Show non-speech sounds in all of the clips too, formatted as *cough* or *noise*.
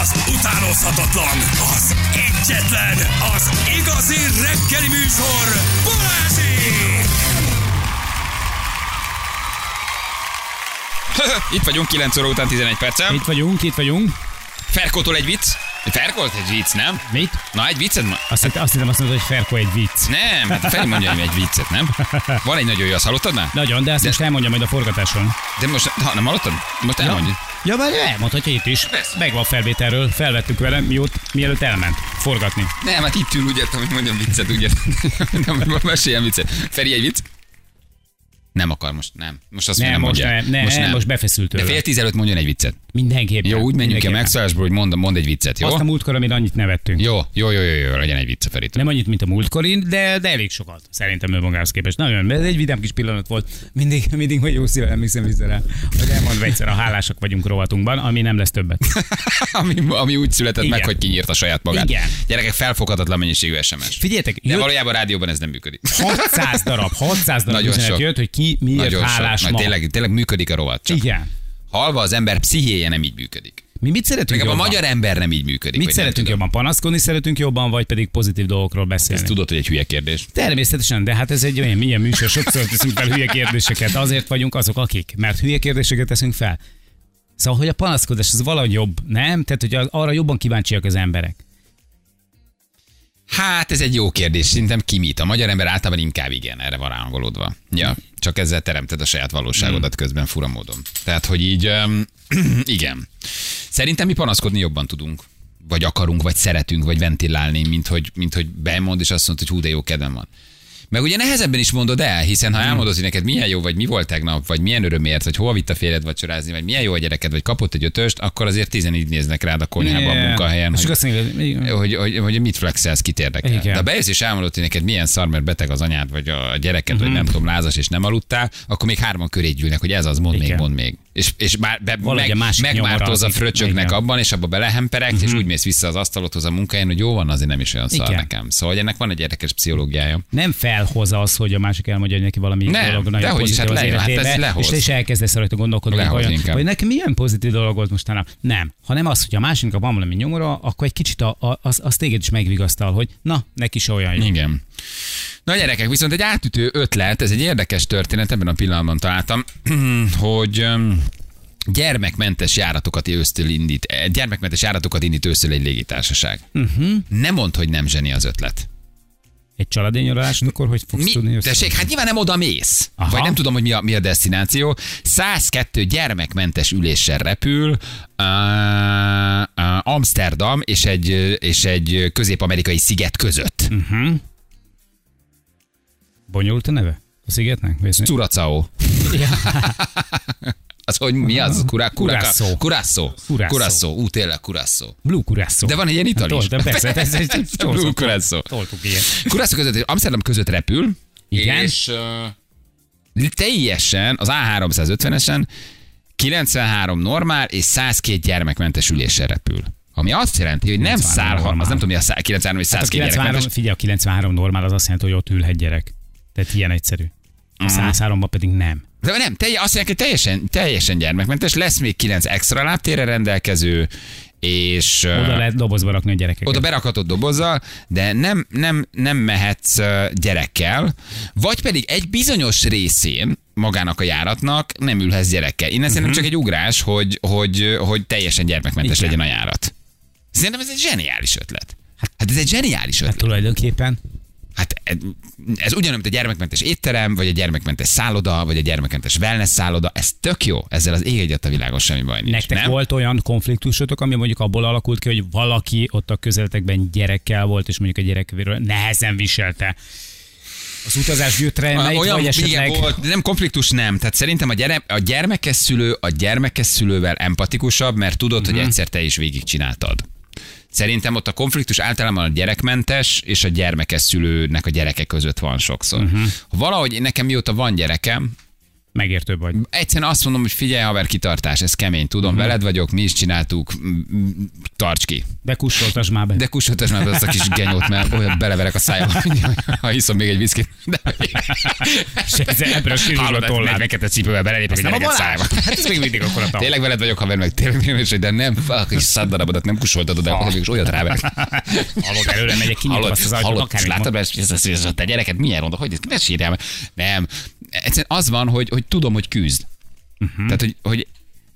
az utánozhatatlan, az egyetlen, az igazi reggeli műsor, Balázsék! *laughs* Itt vagyunk, 9 óra után 11 perccel. Itt vagyunk, itt vagyunk. Ferkótól egy vicc. Ferkolt egy vicc, nem? Mit? Na, egy viccet ma... Azt, hittem- azt hittem azt mondod, hogy Ferko egy vicc. Nem, hát Feri mondja hogy egy viccet, nem? *laughs* Van egy nagyon jó, azt hallottad már? Nagyon, de ezt De- most elmondja majd a forgatáson. De most, ha nem hallottad? Most elmondja. Ja, már elmondhatja itt is. Persze. Megvan felvételről, felvettük vele, miót, mielőtt elment forgatni. Nem, hát itt ül, úgy értem, hogy mondjam viccet, úgy értem. *laughs* Nem, hogy meséljen viccet. Feri, egy vicc? Nem akar most, nem. Most azt Nem, mondja, most nem, ne, most, most befeszült De tőle. fél tíz előtt mondjon egy viccet. Mindenképpen. Jó, úgy menjünk Mindenképpen. megszállásból, hogy mond, mond egy viccet, jó? Azt a múltkor, amire annyit nevettünk. Jó, jó, jó, jó, jó, legyen egy vicc a Feritől. Nem annyit, mint a múltkorin, de, de elég sokat. Szerintem ő magához képest. Nagyon, ez egy vidám kis pillanat volt. Mindig, mindig vagy jó szívvel emlékszem vissza rá, hogy elmondva egyszer a hálásak vagyunk rovatunkban, ami nem lesz többet. *laughs* ami, ami úgy született Igen. meg, hogy kinyírta saját magát. Igen. Gyerekek, felfoghatatlan mennyiségű SMS. Figyeljetek, De jött valójában a rádióban ez nem működik. 600 darab, 600 darab Nagyon sok. jött, hogy ki miért Nagyon hálás sok. ma. Tényleg, tényleg működik a rovat. Csak Igen. Halva az ember pszichéje nem így működik. Mi mit szeretünk Legalább a jobban? magyar ember nem így működik. Mit szeretünk jobban? Panaszkodni szeretünk jobban, vagy pedig pozitív dolgokról beszélni? Ezt tudod, hogy egy hülye kérdés. Természetesen, de hát ez egy olyan milyen műsor, sokszor teszünk fel hülye kérdéseket, azért vagyunk azok, akik, mert hülye kérdéseket teszünk fel. Szóval, hogy a panaszkodás az valahogy jobb, nem? Tehát, hogy arra jobban kíváncsiak az emberek. Hát ez egy jó kérdés, szerintem ki mit. A magyar ember általában inkább igen, erre van ráhangolódva. Ja, csak ezzel teremted a saját valóságodat közben fura módon. Tehát, hogy így, um, *clears throat* igen. Szerintem mi panaszkodni jobban tudunk. Vagy akarunk, vagy szeretünk, vagy ventilálni, mint hogy, mint hogy bemond, és azt mondod, hogy hú, de jó kedvem van. Meg ugye nehezebben is mondod el, hiszen ha elmondod, hogy neked milyen jó, vagy mi volt tegnap, vagy milyen örömért, vagy hova vitt a férjed vacsorázni, vagy milyen jó a gyereked, vagy kapott egy ötöst, akkor azért tizen így néznek rád a konyhában, a Yeah. munkahelyen. És hogy- azt mondja, hogy hogy, hogy, hogy mit flexelsz, kit érdekel. Igen. De ha bejössz és elmondod, hogy neked milyen szar, mert beteg az anyád, vagy a gyereket, uh-huh. vagy nem tudom, lázas, és nem aludtál, akkor még hárman köré gyűlnek, hogy ez az, mondd még, Igen. mondd még. És, és már be, Valahogy meg, nyomora a fröcsöknek igen. abban, és abba belehemperek, uh-huh. és úgy mész vissza az asztalodhoz a munkahelyen, hogy jó van, azért nem is olyan szar Igen. nekem. Szóval hogy ennek van egy érdekes pszichológiája. nem felhoz az, hogy a másik elmondja hogy neki valami Nem, dolog nagyon dehogy is, pozitív hát az le- hát ez életébe, lehoz. és te is elkezdesz rajta gondolkodni, hogy, Lehoz olyan, inkább. hogy neki milyen pozitív dolog volt mostanában. Nem, hanem az, hogy a másiknak van valami nyomora, akkor egy kicsit a, a, az, az téged is megvigasztal, hogy na, neki se olyan jó. Igen. Na gyerekek, viszont egy átütő ötlet, ez egy érdekes történet, ebben a pillanatban találtam, *clears throat* hogy gyermekmentes járatokat ősztől indít, eh, gyermekmentes járatokat indít ősztől egy légitársaság. Uh-huh. Nem mondd, hogy nem zseni az ötlet. Egy családi nyaralás, akkor hogy fogsz Mi? tudni? Tessék, hát nyilván nem oda mész. Aha. Vagy nem tudom, hogy mi a, mi a destináció. 102 gyermekmentes üléssel repül uh, uh, Amsterdam és egy, és egy közép-amerikai sziget között. Uh-huh. Bonyolult a neve? A szigetnek? Curacao. *laughs* Az, hogy mi az? Kurá, kurá, Curaçao. Curaçao. Curaçao. Curaçao. Ú, tényleg Curaçao. Blue Curaçao. De van egy ilyen ital is. De persze, ez egy *laughs* Blue Curaçao. Toltuk ilyen. Curaçao között, Amsterdam között repül. Igen. És uh, teljesen az A350-esen 93 normál és 102 gyermekmentes üléssel repül. Ami azt jelenti, hogy nem 93 szállhat, az nem tudom, mi a szá- 93 és Hát a 102 93, gyermekmentes. figyelj, a 93 normál az azt jelenti, hogy ott ülhet gyerek. Tehát ilyen egyszerű. A Mhm. 103-ban pedig nem. De nem, telje, azt mondják, hogy teljesen, teljesen gyermekmentes, lesz még 9 extra lábtérre rendelkező, és Oda lehet dobozba rakni a gyerekeket. oda berakhatod dobozzal, de nem, nem, nem mehetsz gyerekkel, vagy pedig egy bizonyos részén magának a járatnak nem ülhetsz gyerekkel. Innen uh-huh. szerintem csak egy ugrás, hogy, hogy, hogy teljesen gyermekmentes Igen. legyen a járat. Szerintem ez egy zseniális ötlet. Hát ez egy zseniális Hát ötlet. tulajdonképpen. Hát ez, ez ugyanolyan, mint a gyermekmentes étterem, vagy a gyermekmentes szálloda, vagy a gyermekmentes wellness szálloda. Ez tök jó. Ezzel az ég egyet a világon semmi baj nincs. Nektek nem? volt olyan konfliktusotok, ami mondjuk abból alakult ki, hogy valaki ott a közeletekben gyerekkel volt, és mondjuk a gyerekről nehezen viselte. Az utazás gyötrelmeit, olyan, vagy esetleg... igen, volt, nem konfliktus nem. Tehát szerintem a, gyere, a gyermekes szülő a gyermekes szülővel empatikusabb, mert tudod, Mhm. hogy egyszer te is végigcsináltad. Szerintem ott a konfliktus általában a gyerekmentes és a gyermekes szülőnek a gyereke között van sokszor. Uh-huh. Valahogy nekem mióta van gyerekem, Megértőbb vagy. Egyszerűen azt mondom, hogy figyelj, haver, kitartás, ez kemény, tudom, Mhm. veled vagyok, mi is csináltuk, tarts ki. De kussoltasd már be. De kussoltasd már be azt a kis genyót, mert olyan beleverek a szájába, ha iszom még egy viszkit. De... Ez ebből a a tollát. fekete cipővel belelépek a a gyereket szájába. Hát ez még mindig akkor a. Tényleg veled vagyok, haver, meg tényleg nem is, de nem, fuck, és szaddarabodat nem kusoltatod el, hogy mégis olyat ráverek. Hallod, előre megyek, kinyitom azt az ajtót, akármit látod, ez, a gyereket milyen ronda, hogy ne sírjál, nem. Egyszerűen az van, hogy, hogy tudom, hogy küzd. Uh-huh. Tehát, hogy, hogy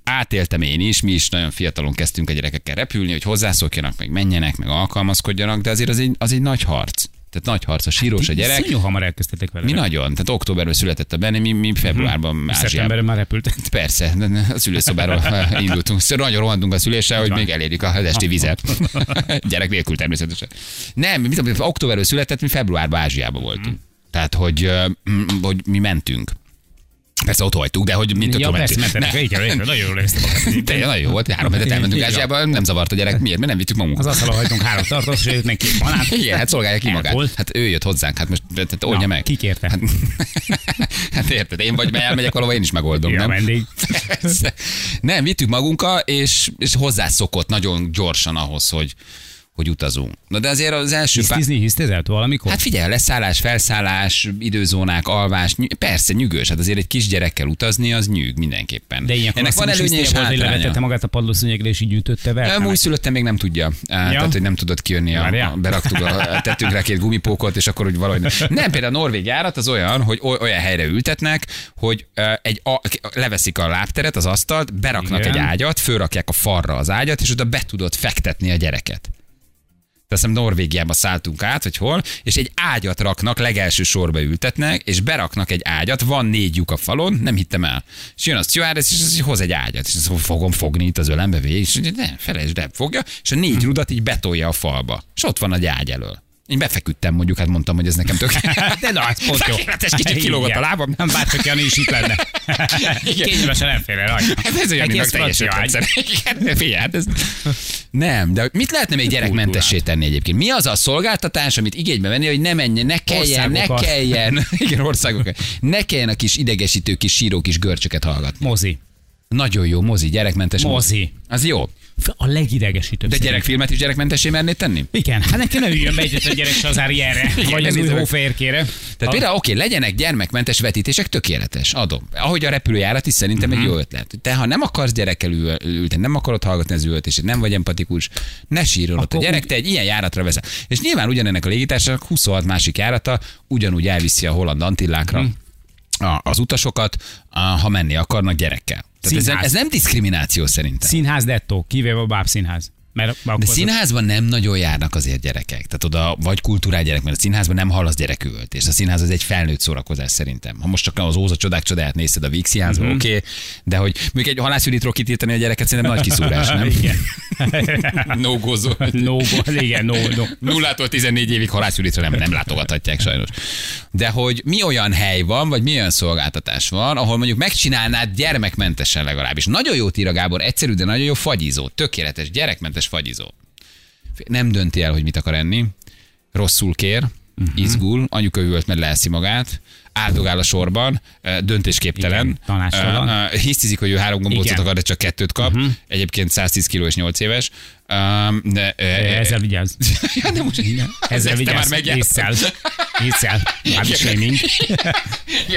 átéltem én is, mi is nagyon fiatalon kezdtünk a gyerekekkel repülni, hogy hozzászokjanak, meg menjenek, meg alkalmazkodjanak, de azért az egy, az egy nagy harc. Tehát nagy harc, a sírós a gyerek. Szörnyű hamar elkezdtetek vele. Mi nagyon? Tehát októberben született a Benni, mi, mi februárban Ázsiában. Szeptemberben már repültek. *laughs* Persze, a szülőszobáról *laughs* indultunk. Szóval nagyon rohantunk a szülésre, hogy még elérjük a esti vizet. *laughs* Gyerek nélkül természetesen. Nem, mit tudom, októberről született, mi februárban Ázsiában voltunk. Tehát, hogy, hogy mi mentünk. Persze ott hagytuk, de hogy mint Ja, persze, mentetek. Igen, igen, nagyon jól éreztem magam. *laughs* De nagyon jó volt, három hetet elmentünk. Ázsiába, nem zavart a gyerek. Miért? Mert nem vittük Az magunkat. asztalon hagytunk három tartót, és őt két banát. Igen, hát szolgálja ki magát. Hát ő jött hozzánk, hát most tehát oldja meg. ki kérte? Hát, *laughs* hát érted, én vagy elmegyek valahova, én is megoldom, Ja, nem? vendég. Nem, vittük magunkkal, és, és hozzászokott nagyon gyorsan ahhoz, hogy, hogy utazunk. Na de azért az első pár... Hisztizni hisztizelt valamikor? Hát figyelj, leszállás, felszállás, időzónák, alvás, ny- persze nyűgös, hát azért egy kisgyerekkel utazni, az nyűg mindenképpen. de ilyen Ennek van előnye és volt, levetette magát a padlószőnyegre, és így gyűjtötte Nem, vele. újszülöttem még nem tudja. Ja. Tehát, hogy nem tudott kijönni. A, a, beraktuk a, *laughs* tettünk rá két gumipókot, és akkor úgy valahogy... Nem, például a norvég járat az olyan, hogy oly- olyan helyre ültetnek, hogy egy a, leveszik a lábteret, az asztalt, beraknak Igen. egy ágyat, fölrakják a farra az ágyat, és oda be tudod fektetni a gyereket. Azt hiszem Norvégiába szálltunk át, vagy hol, és egy ágyat raknak, legelső sorba ültetnek, és beraknak egy ágyat, van négy lyuk a falon, nem hittem el. És jön a stewardess, és az hoz egy ágyat, és azt fogom fogni itt az ölembe végig, és mondja, ne, felejtsd el, fogja, és a négy rudat így betolja a falba. És ott van a ágy elől. Én befeküdtem, mondjuk, hát mondtam, hogy ez nekem tök. *laughs* De na, ez pont jó. Tökéletes, kicsit kilógott a lábam. Nem bárcsak Jani is itt lenne. *laughs* Kényelmesen elfér rajta. *laughs* Hát ez olyan, ez teljesen figyelj, hát ez... Nem, de mit lehetne még gyerekmentessé tenni egyébként? Mi az a szolgáltatás, amit igénybe venni, hogy ne menjen, ne kelljen, ne Országokat. kelljen, igen, országok, ne kelljen a kis idegesítő kis síró kis görcsöket hallgatni. Mozi. Nagyon jó, mozi, gyerekmentes Mozi. Az jó. A legidegesítőbb. De gyerekfilmet is gyerekmentessé mernéd tenni? Igen, hát neki ne üljön be egyet a gyerek erre, Igen, vagy az nem új hófehérkére. Tehát például oké, legyenek gyermekmentes vetítések, tökéletes, adom. Ahogy a repülőjárat is szerintem Mhm. egy jó ötlet. Te ha nem akarsz gyerekkel ül, ülteni, nem akarod hallgatni az ültését, nem vagy empatikus, ne sírjon ott a gyerek, te egy ilyen járatra veszel. És nyilván ugyanennek a légitársaságnak 26 másik járata ugyanúgy elviszi a holland antillákra Mhm. a, az utasokat, ha menni akarnak gyerekkel. Tehát ez, ez nem diszkrimináció szerintem. Színház dettó, kivéve a bábszínház. Mert De akkor az- színházban nem nagyon járnak azért gyerekek. Tehát oda vagy kultúrál gyerek, mert a színházban nem hallasz gyerekültés. A színház az egy felnőtt szórakozás szerintem. Ha most csak az Óza csodák csodáját nézted a Víg színházban, Mhm. oké, okay, de hogy mondjuk egy halászűrítról kitírtani a gyereket, szerintem nagy kiszúrás, nem? Igen. *laughs* no go. No, igen, no, no. Nullától 14 évig halászűrítre nem, nem látogathatják sajnos. De hogy mi olyan hely van, vagy mi olyan szolgáltatás van, ahol mondjuk megcsinálnád gyermekmentesen legalábbis. Nagyon jót ír Gábor, egyszerű, de nagyon jó fagyizó. Tökéletes, gyerekmentes fagyizó. Nem dönti el, hogy mit akar enni. Rosszul kér, uh-huh. izgul, anyuka üvölt, mert leeszi magát, áldogál a sorban, döntésképtelen, Igen, hisztizik, hogy ő három gombócot Igen. akar, de csak kettőt kap. Uh-huh. Egyébként 110 kiló és 8 éves. Um, de, ö, Ezzel vigyázz. *laughs* ja, de most *laughs* Ezzel te már vigyázz. megjártad. Észszel. Észszel. Body shaming.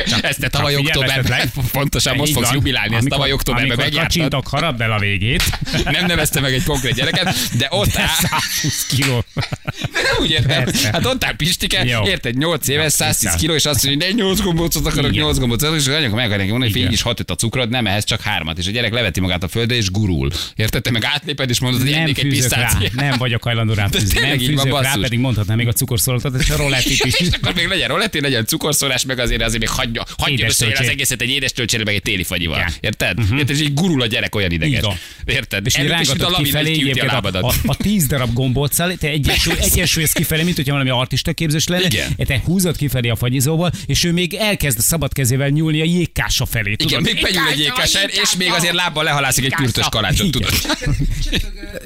Csak ezt te *laughs* tavaly októberben, pontosan most fogsz jubilálni, ezt tavaly októberben megjártad. kacsintok, harap el a végét. Nem nevezte meg egy konkrét gyereket, de ott áll, 120 kiló. de nem úgy értem. Hát ott áll Pistike, érted, 8 éves, 110 tisztán. kiló, és azt mondja, hogy 8 gombócot akarok, Igen. 8 gombócot, és anyuka meg akarják mondani, hogy így is 6 a cukrod, nem ehhez csak hármat, és a gyerek leveti magát a földre, és gurul. Érted, te meg átléped, és mondod, hogy Nem egy pisztáciát. nem vagyok hajlandó rá fűzni. Nem így van, rá, pedig mondhatnám még a cukorszolatot, és a rollettit *laughs* is. És akkor még legyen roletti, legyen cukorszórás, meg azért azért még hagyja, hagyja összeér az egészet egy édes töltsére, meg egy téli fagyival. Érted? Uh-huh. Érted? És így gurul a gyerek olyan ideges. Érted? És rángatod kifelé, a tíz darab gombóccal, te egyensúly, *laughs* egyensúlyozz kifelé, mint hogyha valami artista képzés lenne, Igen. te húzod kifelé a fagyizóból, és ő még elkezd szabad kezével nyúlni a jégkása felé. Igen, tudod? még benyúl egy ékesen, és még azért lábbal lehalászik egy kürtös kalácsot, tudod.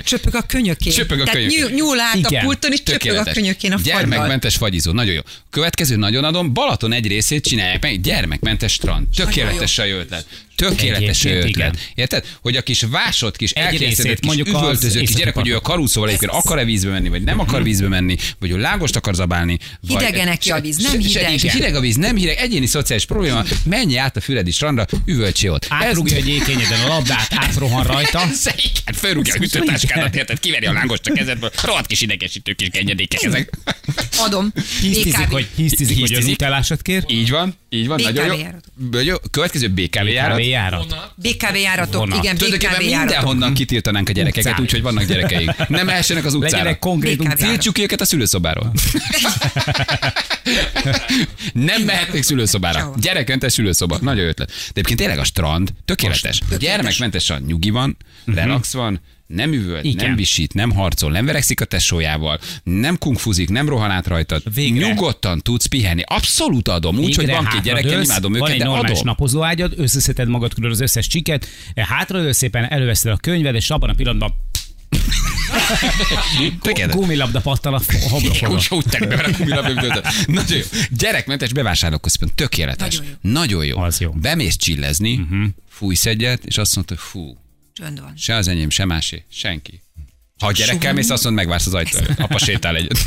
Csöpög a könyökén. Csöpög a könyökén. nyúl, nyúl át Igen. a pulton, és csöpög a könyökén a. Gyermekmentes fagyizó, nagyon jó. Következő nagyon adom, Balaton egy részét csinálják meg, gyermekmentes strand. Tökéletes a jó ötlet. Tökéletes Egyébként ötlet. igen. Érted? Hogy a kis vásott kis elkészített kis mondjuk üvöltöző kis gyerek, hogy ő a karúszóval egyébként akar-e vízbe menni, vagy nem akar vízbe menni, vagy ő lágost akar zabálni. vagy- Hidege neki a víz, nem hideg. Hideg a víz, nem hideg, egyéni szociális probléma, menj át a Füredi strandra, üvöltsé ott. Átrugja egy ékényeden a labdát, átrohan rajta. Igen, fölrúgja a hűtőtáskádat, érted? Kiverje a lángost a kezedből. Rohadt kis idegesítő kis genyedékek ezek. Adom. Hisztizik, hogy, hisztizik, hogy az utálásat kér. Így van, így van, BKV nagyon jó. jó. Következő BKV járat. Kb. járat. BKV járatok, Vonat. igen, BKV járatok. mindenhonnan kitiltanánk a gyerekeket, úgyhogy vannak gyerekeik. Nem mehessenek az utcára. Legyenek konkrét BKV. utcán. Tiltsuk ki őket a szülőszobáról. *laughs* Nem mehetnék szülőszobára. Sehova. Gyerekmentes szülőszoba. Nagyon ötlet. De egyébként tényleg a strand tökéletes. A gyermekmentes a nyugi van, relax van, nem üvölt, Igen. nem visít, nem harcol, nem verekszik a tesójával, nem kungfuzik, nem rohan át rajtad. Végre. Nyugodtan tudsz pihenni. Abszolút adom. Úgy, hogy Végre van két gyerek, hátradőlsz, imádom Van őket, egy de normális adom. napozóágyad, összeszeded magad körül az összes csiket, hátradőlsz szépen, előveszed a könyved, és abban a pillanatban *laughs* Tökéletes. gumilabda pattal a homlokodon. Úgy, úgy tenni be a kumilapját. Nagyon jó. Gyerekmentes bevásárlóközpont. Tökéletes. Nagyon jó. Nagyon jó. Az jó. Bemész csillezni, uh-huh. fújsz egyet, és azt mondod, hogy fú, Csönd van. se az enyém, se másé, senki. Ha a gyerekkel mész, azt mondod, megvársz az ajtó előtt. *laughs* Apa sétál egyet.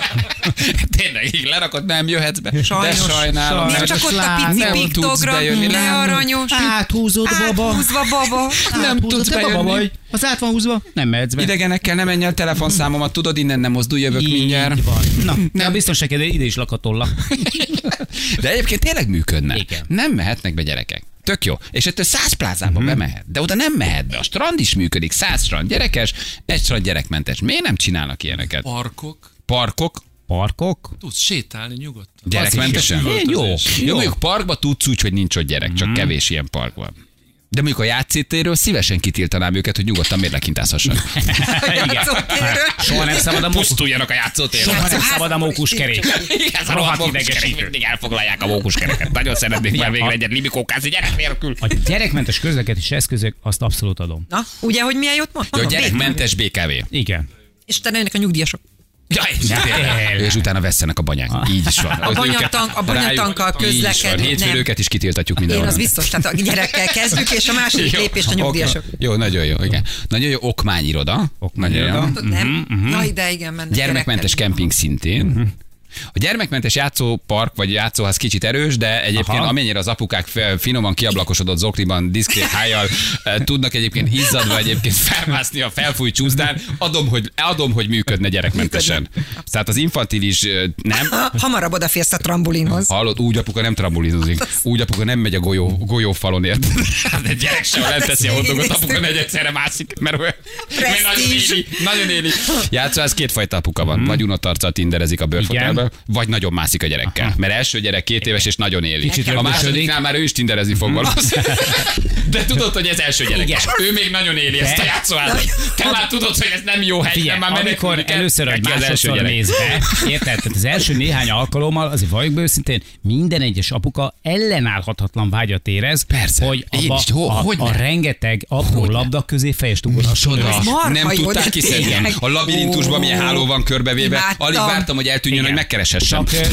*laughs* Tényleg, így lerakod, nem jöhetsz be. Sajnos. De sajnálom. Miért nem, csak ott a pici piktogra, bejönni, ne nem. aranyos, Áthúzod, baba. áthúzva baba. nem tudsz baba bejönni. vagy. Az át van húzva, nem mehetsz be. Idegenekkel nem menj el telefonszámomat, tudod, innen nem mozdulj, jövök mindjárt. Így van. Na, nem. a biztonság kedvéért ide is lakatolla. *laughs* De egyébként tényleg működne. Igen. Nem mehetnek be gyerekek. Tök jó. És ettől száz plázába mm. bemehet. De oda nem mehet be. A strand is működik. Száz strand gyerekes, egy strand gyerekmentes. Miért nem csinálnak ilyeneket? Parkok. Parkok, Parkok. Tudsz sétálni nyugodtan. gyerekmentesen. Is Jó, üvöltözés. Jó, mondjuk parkba tudsz úgy, hogy nincs ott gyerek, csak kevés ilyen park van. De mondjuk a játszétéről szívesen kitiltanám őket, hogy nyugodtan mérlekintázhassanak. *laughs* Igen. Soha nem szabad a. Pusztuljanak a játszótéren. Soha nem szabad a mókuskerék. Igen, a Rohadt idegesítő. mindig elfoglalják a mókuskereket. Nagyon szeretnék már végre egyet libikókázni gyerek nélkül. A gyerekmentes közlekedési eszközök, azt abszolút adom. Na, ugye, hogy milyen jót mondtam? Jó, gyerekmentes BKV. Igen. És utána jönnek a nyugdíjasok. Nem. és utána vesztenek a banyák. Így is van. A banyatank- a banyatankkal közlekedni, Hétfőn őket is kitiltatjuk Én mindenhol. az biztos, tehát a gyerekkel kezdjük, és a második Jó. lépést a nyugdíjasok. Jó, nagyon jó, igen. Nagyon jó okmányiroda. Okmányiroda. Nagyon jó. Nem? Jaj, de igen, mennek Gyermekmentes kemping szintén. A gyermekmentes játszópark vagy játszóház kicsit erős, de egyébként Aha. amennyire az apukák finoman kiablakosodott zokniban, diszkrét hájjal tudnak egyébként izzadva egyébként felmászni a felfújt csúszdán, adom, hogy, adom, hogy működne gyerekmentesen. Tehát az infantilis nem, Ha- Hamarabb odaférsz a trambulinhoz. Hallod, úgy apuka nem trambulizozik. Úgy apuka nem megy a golyó, golyófalon, ért. *laughs* De gyerek sem nem teszi a hodogot, apuka megy egyszerre mászik, mert, mert nagyon éli. Nagyon éli. Játszó, ez kétfajta apuka van. Vagy unotarccal tinderezik a vagy nagyon mászik a gyerekkel. Mert első gyerek két éves és nagyon éli. Kicsit a másodiknál már ő is tinderezni fog *laughs* valószínűleg. De tudod, hogy ez első gyerek. Igen. Ő még nagyon éli ezt a játszóházat. Te már tudod, hogy ez nem jó hely, Figyelj, nem már amikor kell. először, hogy első másodszor gyerek. mész be, érted? Tehát az első néhány alkalommal, azért valljuk be őszintén, minden egyes apuka ellenállhatatlan vágyat érez, Persze. hogy abba is. Ho- a, hogyne? a, rengeteg apró labda közé fejest marha Nem tudták kiszedni. A labirintusban milyen háló van körbevéve. Alig vártam, hogy eltűnjön, hogy megkereshessem. Csak, igen,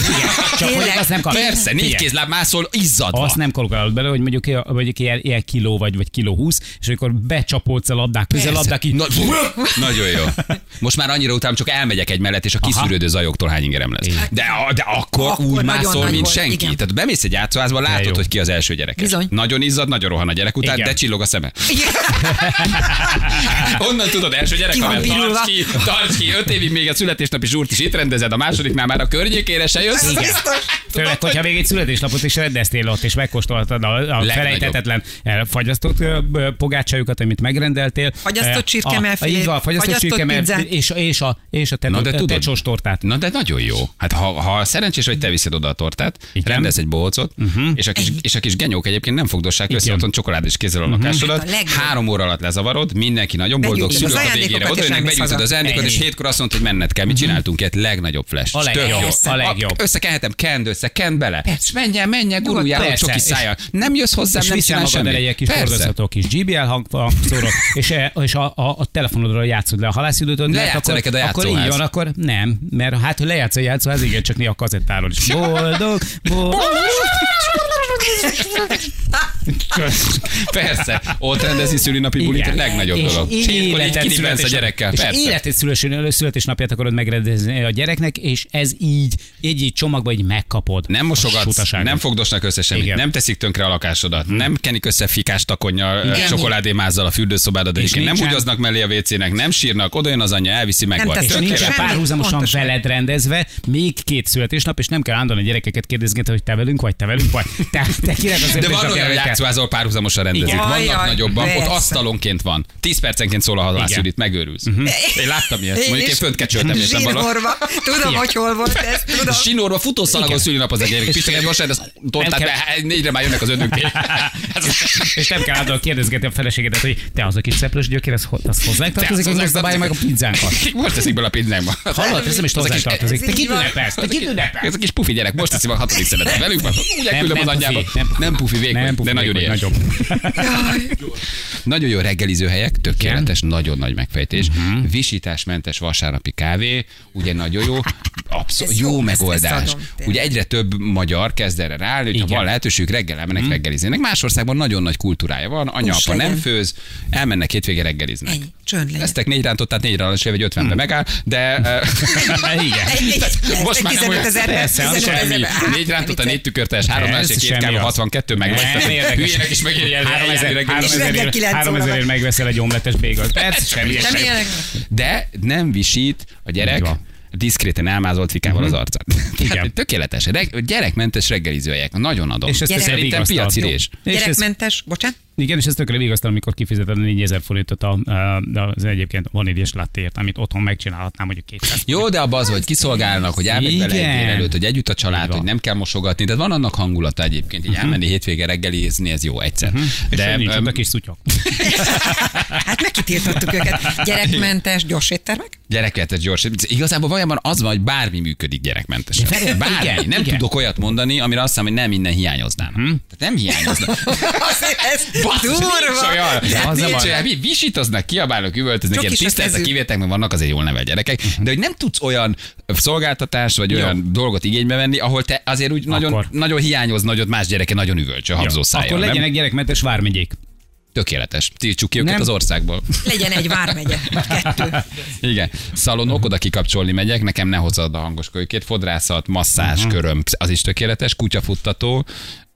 csak hogy azt nem kap. Persze, négy kézláb mászol, izzadva. Azt nem kalkulálod bele, hogy mondjuk, ilyen- mondjuk ilyen, ilyen kiló vagy, vagy kiló húsz, és amikor becsapódsz a labdák közé, a labdák így... Na, *laughs* nagyon jó. Most már annyira után csak elmegyek egy mellett, és a kiszűrődő zajoktól hány ingerem lesz. De, de akkor, Akkor úgy mászol, mint senki. igen. Tehát bemész egy játszóházba, látod, hogy ki az első gyerek. Bizony. Nagyon izzad, nagyon rohan a gyerek után, Igen. de csillog a szeme. Igen. *laughs* Onnan tudod, első gyerek, Ki tarts ki, tarts ki, öt évig még a születésnapi zsúrt is itt rendezed, a másodiknál már a környékére se jössz. Igen. Biztos. Főleg, hogyha még egy születéslapot is rendeztél ott, és megkóstoltad a, a Legnagyobb. felejthetetlen eh, fagyasztott pogácsájukat, amit megrendeltél. Fagyasztott Eh, csirkemellfilét, a- Így van, fagyasztott pizzát. és, és a, és a te, Na, de te, tudod- tortát. Na de nagyon jó. Hát ha, ha szerencsés vagy, te viszed oda a tortát, Igen. Mhm. rendez egy bohócot, uh-huh. és, a kis, és a kis genyók egyébként nem fogdossák össze Igen. Mhm. otthon csokoládés kézzel a lakásodat. Hát. Három óra alatt lezavarod, mindenki nagyon boldog, szülők a végére oda jönnek, haza. az ajándékot, és hétkor azt mondta, hogy menned kell. Mit csináltunk egy legnagyobb flash. Legjobb, a legjobb. Összekenhetem, kend össze, kend bele. Menjen, menjen, guruljál, Persze, csoki szája. Nem jössz hozzám, És nem csinál semmit. egy kis Persze. hordozható kis GBL hang- hangszórót, és, e- és a, a, a telefonodra játszod le a halászidőt, Lejátsza neked a akkor így van, akkor nem, mert hát, hogy lejátsz a játszóház, igen, csak néha a kazettáról is. *laughs* Boldog, boldog. *laughs* Persze, ott rendezni szülinapi bulit a legnagyobb És dolog. Életed kidibbensz a gyerekkel. És Persze. életed szülés- születésnapját akarod megrendezni a gyereknek, és ez így, egy így csomagba így megkapod. Nem mosogatsz, nem fogdosnak össze semmit, Igen. nem teszik tönkre a lakásodat, nem kenik össze fikás takonnyal, Igen. csokoládémázzal a fürdőszobádat, És nem húgyoznak mellé a WC-nek, nem sírnak, oda jön az anyja, elviszi meg Nem vagy. tesznek És Semmi. párhuzamosan veled rendezve még két születésnap, és nem kell állandóan a gyerekeket kérdezgetni, hogy te velünk vagy, te velünk vagy. Te, te kinek az De van olyan? Játszóházol párhuzamosan rendezik. Igen. Vannak Ajaj, nagyobban, ott persze. asztalonként van. 10 percenként szól a halászülit, megőrülsz. Én láttam ilyet. Mondjuk én fönt kecsöltem, valami. Zsinórva. Tudom, hogy hol volt ez. Tudom. Sinorba futószalagon szülinap az a gyerek. Pisztogat, most ez tortát, kell- négyre már jönnek az önök. *laughs* És nem kell állandóan kérdezgetni a feleségedet, hogy te az a kis szeplős gyökér, ho- az hozzánk tartozik, az megdobálja meg a pizzánkat. *laughs* Most teszik bele a pizzámba. *laughs* Hallod, ez nem is hozzánk tartozik. Te ez kit ünnepelsz? Te kit Ez a kis pufi gyerek, most teszi a hatodik szeretet velünk, úgy elküldöm az anyjába. nem pufi. Nem pufi vékony, Nem pufi, de nagyon éhes. nagyobb. Nagyon jó reggeliző helyek, tökéletes, nagyon nagy megfejtés. Mhm. Visításmentes vasárnapi kávé, ugye nagyon jó. Abszolút jó, jó, megoldás. adom, ugye egyre több magyar kezd erre rá, hogy ha Igen. van lehetőség, reggel elmennek reggelizni. Más országban nagyon nagy kultúrája van, anya, apa nem főz, elmennek hétvége reggeliznek. Ennyi. Csönd legyen. Eztek négy rántottát, négy rántottát, vagy ötvenbe megáll, de... eh, *laughs* Igen. Egy, egy, Most már nem 15 olyan. ezer, Persze, az 15 Semmi. Négy rántotta, négy tükörtes, három másik, két kávé, az. 62, meg vagy. Tehát. Hülyének is megéri el. Három ezerért megveszel egy omletes bégalt. *laughs* Persze, semmi. De nem visít a gyerek. Diszkréten elmázolt fikával az arcát. *laughs* Igen. Tehát tökéletes. Reg- gyerekmentes reggelizőhelyek. Nagyon adom. És ez Szerintem vigasztal. piaci Jó. rés. És ez, Gyerekmentes, bocsánat? Igen, és ez tökre vigasztal, amikor kifizeted a 4000 forintot a, az egyébként vaníliás lattéért, amit otthon megcsinálhatnám mondjuk 200 Jó, de abban az, hogy kiszolgálnak, hogy elmegy bele egy délelőtt, hogy együtt a család. Mhm. hogy nem kell mosogatni, de van annak hangulata egyébként, így elmenni hétvége reggelizni, ez jó egyszer. És De nincs öm, ott a kis szutyok. *laughs* Hát megkitiltottuk őket. Gyerekmentes, gyors éttermek? Gyerekeket gyors. Igazából valójában az van, hogy bármi működik gyerekmentesen. De Bármi. igen, nem igen. tudok olyat mondani, amire azt hiszem, hogy nem innen hiányoznának. Hm? Tehát nem hiányoznak. *laughs* Azért ez Basszus, durva. olyan. Az Hát nem nincs olyan. Mi visítoznak, kiabálnak, üvöltöznek, ilyen a kivétek, mert vannak azért jól nevelt gyerekek, de hogy nem tudsz olyan szolgáltatást, vagy Jó. olyan dolgot igénybe venni, ahol te azért úgy nagyon, Akkor. nagyon hiányozna, hogy ott más gyereke nagyon üvölcsö, habzó szája. Akkor legyenek gyerekmentes vármegyék. Tökéletes. Tiltsuk ki őket Nem. az országból. Legyen egy vármegye, kettő. Igen. Szalonok, oda kikapcsolni megyek, nekem ne hozzad a hangos kölykét, fodrászat, masszázs, Mhm. köröm, az is tökéletes, kutyafuttató,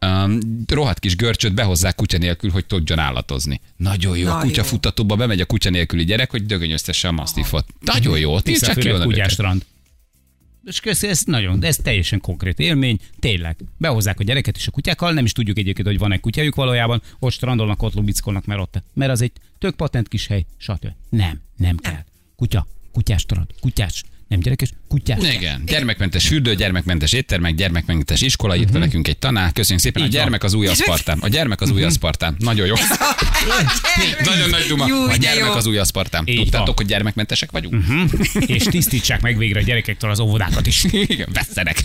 um, rohadt kis görcsöt behozzák kutya nélkül, hogy tudjon állatozni. Nagyon jó. Na a jó. kutyafuttatóba bemegy a kutya nélküli gyerek, hogy dögönyöztesse a masztifot. Nagyon jó. Tiltsák ki kutyástrand. És köszi, ez nagyon, de ez teljesen konkrét élmény, tényleg. Behozzák a gyereket és a kutyákkal, nem is tudjuk egyébként, hogy van-e kutyájuk valójában, ott strandolnak, ott lubickolnak, mert ott, mert az egy tök patent kis hely, stb. Nem, nem kell. Kutya, kutyás strand, kutyás, nem gyerekes, kutyás. Igen, gyermekmentes fürdő, gyermekmentes éttermek, gyermekmentes iskola, írta nekünk egy tanár. Köszönjük szépen, a Mhm. Így van. Mhm. gyermek az új aszpartám. A gyermek az új aszpartám. Nagyon jó. *laughs* Nagyon nagy duma. Jó, A gyermek jó. az új aszpartám. Így Tudtátok, van. hogy gyermekmentesek vagyunk? És tisztítsák meg végre a gyerekektől az óvodákat is. *laughs* Igen, vesztenek.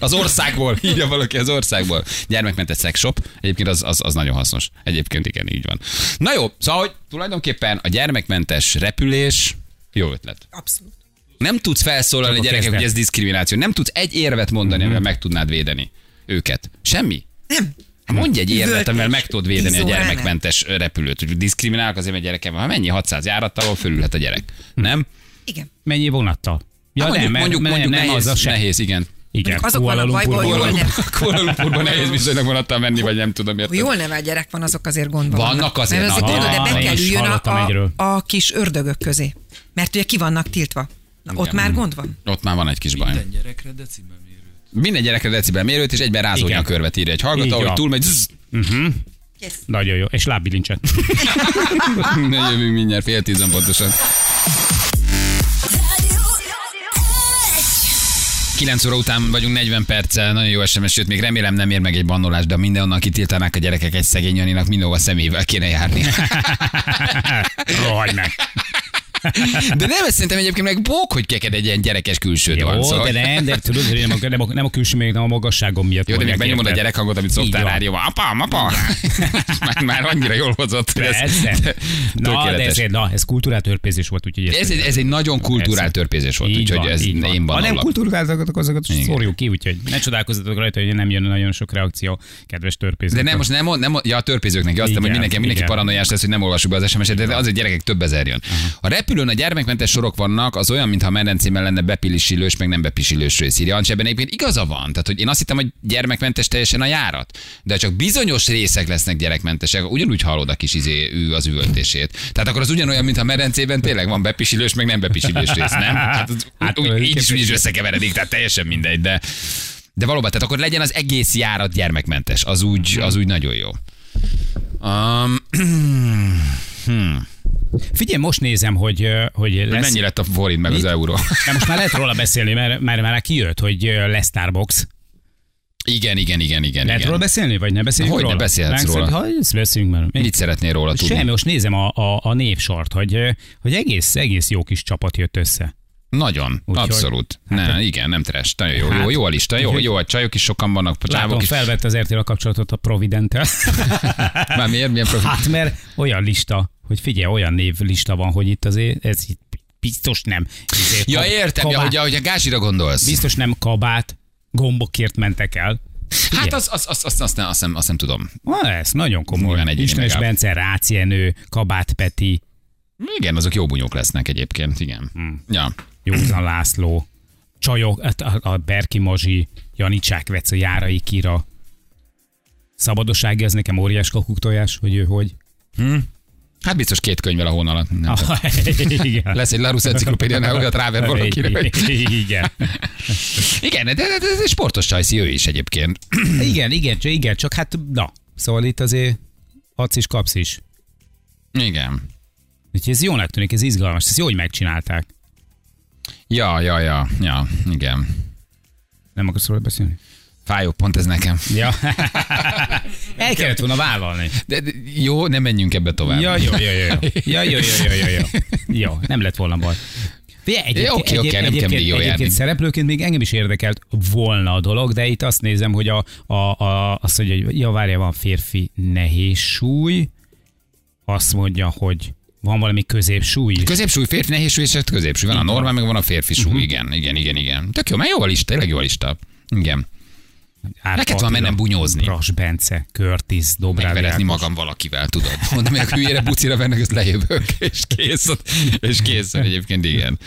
Az országból, írja valaki az országból. Gyermekmentes szexshop. Egyébként az, az, az nagyon hasznos. Egyébként igen, így van. Na jó, szóval, hogy tulajdonképpen a gyermekmentes repülés jó ötlet. Abszolút. Nem tudsz felszólalni Csak a gyerekek, hogy ez diszkrimináció. Nem tudsz egy érvet mondani, amivel meg tudnád védeni őket. Semmi. Nem. Mondj egy érvet, amivel meg tudod védeni a gyermekmentes repülőt. Hogy diszkriminálok azért, mert gyerekem van. Ha mennyi 600 járattal, fölülhet a gyerek. Nem? Igen. Mennyi vonattal? Ja, Hát nem, mert, mondjuk, mondjuk nem, nehéz, az a nehéz, igen. Igen, Mondjuk azok vannak Kuala bajból, jól nem. Kuala nehéz viszonylag vonattal menni, vagy nem tudom miért. Ha jól nevelt gyerek van, azok azért gondban Vannak azért, Mert azért gondolod, de ah, be én kell üljön a, a, a kis ördögök közé. Mert ugye ki vannak tiltva. Na, ott már gond van? Ott már van egy kis baj. Minden gyerekre decibelmérőt. Minden gyerekre decibelmérőt, és egyben rázónya körvet írja egy hallgató, hogy túlmegy. Uh-huh. Mhm. Yes. Nagyon jó. És lábbilincset. *laughs* ne jövünk mindjárt fél tízen pontosan. 9 óra után vagyunk 40 perccel, nagyon jó SMS, sőt, még remélem nem ér meg egy bannolás, de mindenhonnan kitiltanák a gyerekek egy szegény Janinak, mindenhova szemével kéne járni. *laughs* Rohagy meg. De nem, ezt szerintem egyébként meg bók, hogy keked egy ilyen gyerekes külsőd Jó, van. Szóval, de nem, de tudod, hogy nem a, nem a, nem a külső, még nem a magasságom miatt. Jó, de még benyomod a érted? gyerekhangot, amit szoktál rádióban. Apa, apa! már, *laughs* már annyira jól hozott. hogy ez Persze. *laughs* Na, de ez, na, ez kultúrátörpézés volt, úgyhogy ezt Ez egy, ez egy nagyon Persze. törpézés volt, úgyhogy ez így van. én Ha nem kultúráltatok, azokat szórjuk ki, úgyhogy ne csodálkozzatok rajta, hogy nem jön nagyon sok reakció, kedves törpézők. De nem, most nem, nem, ja, a törpézőknek, azt hogy mindenki, mindenki paranoiás lesz, hogy nem olvassuk be az SMS-et, de azért gyerekek több ezer jön. A repülőn a gyermekmentes sorok vannak, az olyan, mintha a medencében lenne bepisilős, meg nem bepisilős rész. Írja Ancsi, ebben egyébként igaza van. Tehát, hogy én azt hittem, hogy gyermekmentes teljesen a járat. De csak bizonyos részek lesznek gyerekmentesek, ugyanúgy hallod a kis izé, ő az üvöltését. Tehát akkor az ugyanolyan, mintha a medencében tényleg van bepisilős, meg nem bepisilős rész, nem? *laughs* Hát, Hát, úgy, így is, úgy is összekeveredik, tehát teljesen mindegy, de de valóban, tehát akkor legyen az egész járat gyermekmentes. Az úgy, az úgy nagyon jó. Um, *clears throat* Figyelj, most nézem, hogy, hogy lesz... Mennyi lett a forint meg az euró? *laughs* De most már lehet róla beszélni, mert, mert már kijött, hogy lesz Starbucks. Igen, igen, igen, igen. Lehet igen. róla beszélni, vagy ne beszéljünk róla? beszélhetsz Ránk róla. Ha ezt beszélünk már. Mit szeretnél róla tudni? Semmi, most nézem a, a, a névsort, hogy, hogy egész, egész jó kis csapat jött össze. Nagyon, Úgyhogy- abszolút. ne, igen, nem teres. Nagyon jó, jó, Hát, jó a lista, jó, jó, a csajok is sokan vannak, a Látom, is. felvette az RTL a kapcsolatot a Provident-tel. *laughs* Már miért, milyen profi? Hát mert olyan lista, hogy figyelj, olyan név lista van, hogy itt azért ez itt biztos nem. Izé, Ja, értem, ja, kabát- hogy, hogy a gázsira gondolsz. Biztos nem kabát, gombokért mentek el. Hát azt az, az, az, azt, nem, azt, nem, azt nem tudom. Na, ez nagyon komoly. Istenes. Bence, Rácz Jenő, Kabát Peti, Igen, azok jó bunyók lesznek egyébként, igen. Hmm. Ja. Józan László, Csajok, hát a, Berki Mazsi, Janicsák Vec, a Járai Kira. Szabadossági, az nekem óriás kakuktojás, hogy ő hogy. Hát biztos két könyvvel a hón alatt. Nem tudom. *laughs* Igen. Lesz egy Larus enciklopédia, ne olyat ráver valakire. Igen. Igen, de, de, ez egy sportos csajszi ő is egyébként. *clears throat* igen, igen, csak, igen, csak hát na, szóval itt azért adsz is, kapsz is. Igen. Úgyhogy ez jónak tűnik, ez izgalmas, ezt jó, hogy megcsinálták. Ja, ja, ja, ja, igen. Nem akarsz róla beszélni? Fájó pont ez nekem. Ja. *laughs* El kellett volna vállalni. De, de jó, nem menjünk ebbe tovább. Ja, jó, jó, jó. Ja, jó, jó, jó, jó, jó. Jó, nem lett volna baj. Figyelj, egyébként, oké, nem kell egyébként, mindig jól egyébként szereplőként még engem is érdekelt volna a dolog, de itt azt nézem, hogy a, a, a, azt mondja, hogy ja, várja, van férfi nehéz súly, azt mondja, hogy van valami középsúly. Középsúly, férfi, nehéz súly, és középsúly. Van a normál, meg van a férfi súly. Mhm. Igen, igen, igen, igen. Tök jó, mert jó a lista, tényleg jó a lista. Igen. Neked van mennem bunyózni. Bras Bence, Curtis, Dobráv Megverezni magam valakivel, tudod. Mondom, hogy hülyére bucira vennek, ezt lejövök, és kész. És kész, egyébként igen.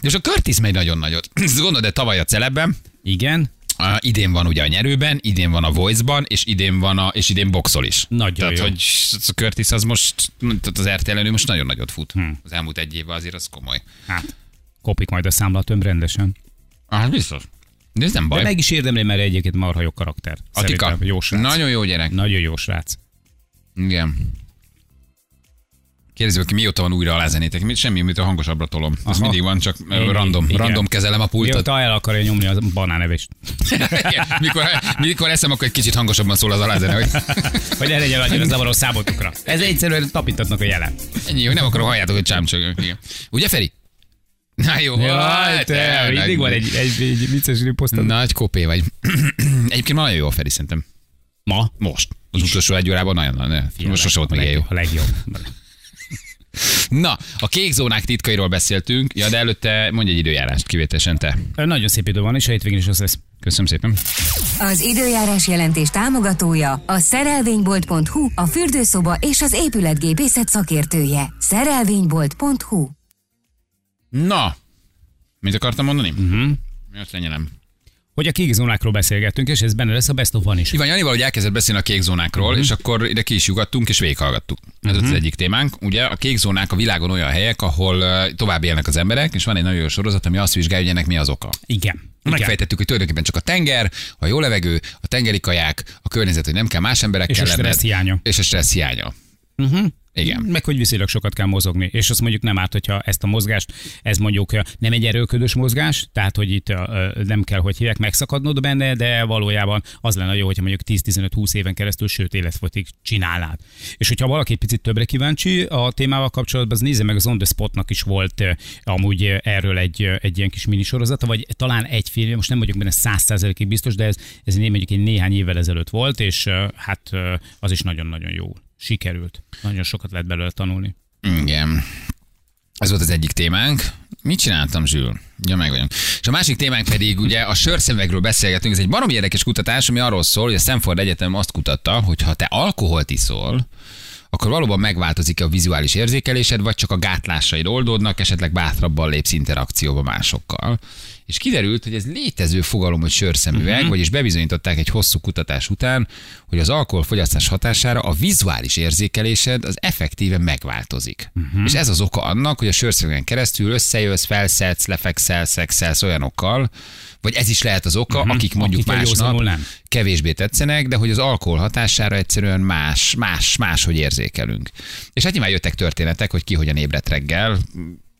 És a Curtis megy nagyon nagyot. Ezt *clears throat* Gondolod, de tavaly a celebben, Igen, Uh, idén van ugye a nyerőben, idén van a Voice-ban, és idén van a, és idén boxol is. Nagyon Tehát, jó. hogy Curtis az most, tehát az RTL most nagyon nagyot fut. Hmm. Az elmúlt egy évben azért az komoly. hát kopik majd a számlatömb rendesen. Hát biztos. De ez nem baj. De meg is érdemli, mert egyébként marha jó karakter. Atika, Szerintem jó srác. nagyon jó gyerek. Nagyon jó srác. Igen. Kérdezzük, hogy mióta van újra alázenétek. Mit semmi, amit a hangosabbra tolom. Ez Aha. mindig van, csak Én- random, igen. random kezelem a pultot. Mióta el akarja nyomni a banánevést. Mikor, mikor eszem, akkor egy kicsit hangosabban szól az alázene, hogy Hogy ne legyen annyira zavaró számotokra. Ez egyszerűen tapintatnak a jelen. ennyi, hogy nem akarom halljátok, hogy csámcsögök. Ugye, Feri? Na jó, Jaj, te, tényleg. mindig van egy, egy, egy vicces riposztod. Nagy kopé vagy. *clears throat* Egyébként nagyon jó a Feri, szerintem. Ma? Most. Az utolsó egy órában nagyon, nagyon most sose volt a még jó. A legjobb. Na, a kék zónák titkairól beszéltünk, ja, de előtte mondj egy időjárást kivételesen te. Nagyon szép idő van, és a hétvégén is az lesz. Köszönöm szépen. Az időjárás jelentés támogatója a szerelvénybolt.hu, a fürdőszoba és az épületgépészet szakértője. Szerelvénybolt.hu Na, mit akartam mondani? Uh-huh. Mi azt lenyelem. Hogy a kék zónákról beszélgettünk, és ez benne lesz a Best of One is. Iván Janival, hogy elkezdett beszélni a kék zónákról, uh-huh. és akkor ide ki is jugattunk, és végighallgattuk. Ez uh-huh. az egyik témánk. Ugye a kék zónák a világon olyan helyek, ahol tovább élnek az emberek, és van egy nagyon jó sorozat, ami azt vizsgálja, hogy ennek mi az oka. Igen. Megfejtettük, hogy tulajdonképpen csak a tenger, a jó levegő, a tengeri kaják, a környezet, hogy nem kell más emberekkel És a stressz hiánya. És a stressz hiánya. Uh-huh. Igen. Meg hogy viszonylag sokat kell mozogni, és azt mondjuk nem árt, hogyha ezt a mozgást, ez mondjuk nem egy erőködös mozgás, tehát hogy itt nem kell, hogy hívják, megszakadnod benne, de valójában az lenne jó, hogyha mondjuk 10-15-20 éven keresztül, sőt életfogytig csinálnád. És hogyha valaki picit többre kíváncsi a témával kapcsolatban, az nézze meg az On The Spotnak is volt amúgy erről egy, egy ilyen kis minisorozata, vagy talán egy film, most nem vagyok benne 100%-ig biztos, de ez, ez mondjuk egy néhány évvel ezelőtt volt, és hát az is nagyon-nagyon jó sikerült. Nagyon sokat lehet belőle tanulni. Igen. Ez volt az egyik témánk. Mit csináltam, Zsül? Ja, meg vagyunk. És a másik témánk pedig ugye a sörszemekről beszélgetünk. Ez egy baromi érdekes kutatás, ami arról szól, hogy a Stanford Egyetem azt kutatta, hogy ha te alkoholt iszol, akkor valóban megváltozik a vizuális érzékelésed, vagy csak a gátlásaid oldódnak, esetleg bátrabban lépsz interakcióba másokkal. És kiderült, hogy ez létező fogalom, hogy sörszemüveg, uh-huh. vagyis bebizonyították egy hosszú kutatás után, hogy az alkoholfogyasztás hatására a vizuális érzékelésed az effektíven megváltozik. Uh-huh. És ez az oka annak, hogy a sörszemüvegen keresztül összejössz, felszedsz, lefekszel, szexelsz olyanokkal, vagy ez is lehet az oka, uh-huh. akik mondjuk Akik másnap nem. kevésbé tetszenek, de hogy az alkohol hatására egyszerűen más, más, más, hogy érzékelünk. És hát nyilván jöttek történetek, hogy ki hogyan ébredt reggel,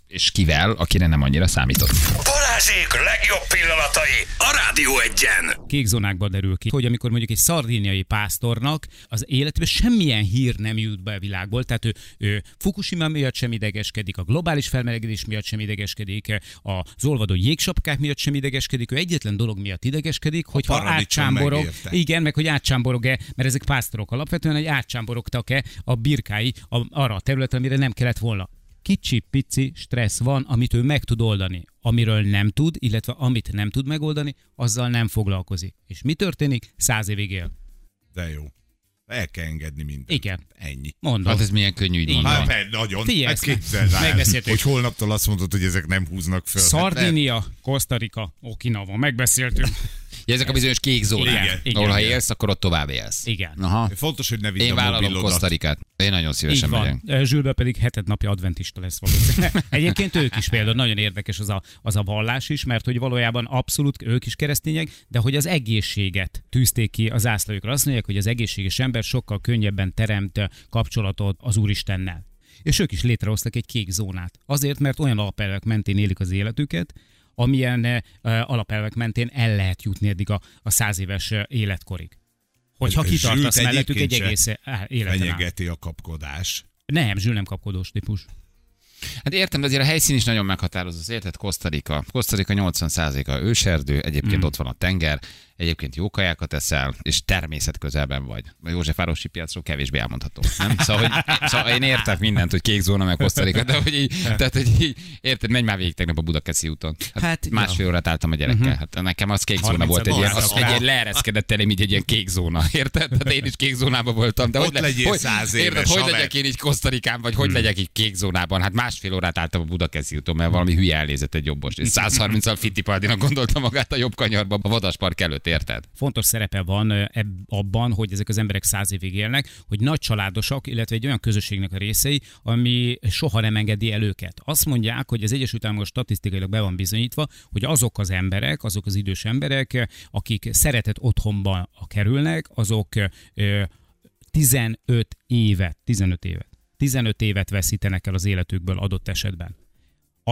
és kivel, akire nem annyira számított. Balázsék legjobb pillanatai a Rádió egyen. kék zónákba derül ki, hogy amikor mondjuk egy szardíniai pásztornak az életbe semmilyen hír nem jut be a világból, tehát ő, ő Fukushima miatt sem idegeskedik, a globális felmelegedés miatt sem idegeskedik, az olvadó jégsapkák miatt sem idegeskedik, ő egyetlen dolog miatt idegeskedik, hogy ha paradicsom átcsámborog, megérte. igen, meg hogy átcsámborog-e, mert ezek pásztorok alapvetően, hogy átcsámborogtak-e a birkái a, arra a területre, amire nem kellett volna. Kicsi, pici stressz van, amit ő meg tud oldani. Amiről nem tud, illetve amit nem tud megoldani, azzal nem foglalkozik. És mi történik? Száz évig él. De jó. El kell engedni mindent. Igen. Ennyi. Mondom. Hát ez milyen könnyű így mondani. Hát, per- nagyon. Figyelj, Hát képzeld el, megbeszéltük. hogy holnaptól azt mondod, hogy ezek nem húznak föl. Hát Szardinia, Costa Rica, Okinawa, megbeszéltünk. *laughs* Ja, ezek a bizonyos kék zónák, Igen, igen, ahol ha élsz, akkor ott tovább élsz. Igen. Aha. Fontos, hogy ne vidd Én a vállalom mobilodat. Kosztarikát. Én nagyon Így szívesen megyek. van. Zsülbe pedig heted napja adventista lesz valószínűleg. *laughs* Egyébként ők is például nagyon érdekes az a, az a vallás is, mert hogy valójában abszolút ők is keresztények, de hogy az egészséget tűzték ki az zászlójukra. Azt mondják, hogy az egészséges ember sokkal könnyebben teremt kapcsolatot az Úristennel. És ők is létrehoztak egy kék zónát. Azért, mert olyan alapelvek mentén élik az életüket, amilyen eh, alapelvek mentén el lehet jutni eddig a, a száz éves eh, életkorig. Hogyha kitartasz mellettük egy egész eh, életen. Fenyegeti a kapkodás. Nem, Zsül nem kapkodós típus. Hát értem, de azért a helyszín is nagyon meghatározó. Érted? Kosztarika. Kosztarika 80%-a őserdő, egyébként Mm. ott van a tenger, egyébként jó kajákat eszel, és természet közelben vagy. A Józsefvárosi piacról kevésbé elmondható. Nem? Szóval, hogy, szóval én értek mindent, hogy kék zóna meg Kosztarika, de hogy így, tehát, hogy így, érted, menj már végig tegnap a Budakeszi úton. Hát, Hát, másfél órát álltam a gyerekkel. Hát nekem az kék zóna 30 volt, egy ilyen, az egy ilyen leereszkedett elém, így egy ilyen kék zóna. Érted? Tehát én is kék zónában voltam. De Ott hogy, le, legyél hogy, száz érted, éves, hogy legyek én így Kosztarikán, vagy hogy legyek így kék zónában? Hát másfél órát álltam a Budakeszi úton, mert valami hülye elnézett egy jobbos. És 130-al Fittipaldinak gondolta magát a jobb kanyarba, a vadaspark előtt, érted? fontos szerepe van ö, ebb, abban, hogy ezek az emberek száz évig élnek, hogy nagy családosak, illetve egy olyan közösségnek a részei, ami soha nem engedi el őket. Azt mondják, hogy az Egyesült Államok statisztikailag be van bizonyítva, hogy azok az emberek, azok az idős emberek, akik szeretett otthonba kerülnek, azok ö, 15 évet, 15 évet, 15 évet veszítenek el az életükből adott esetben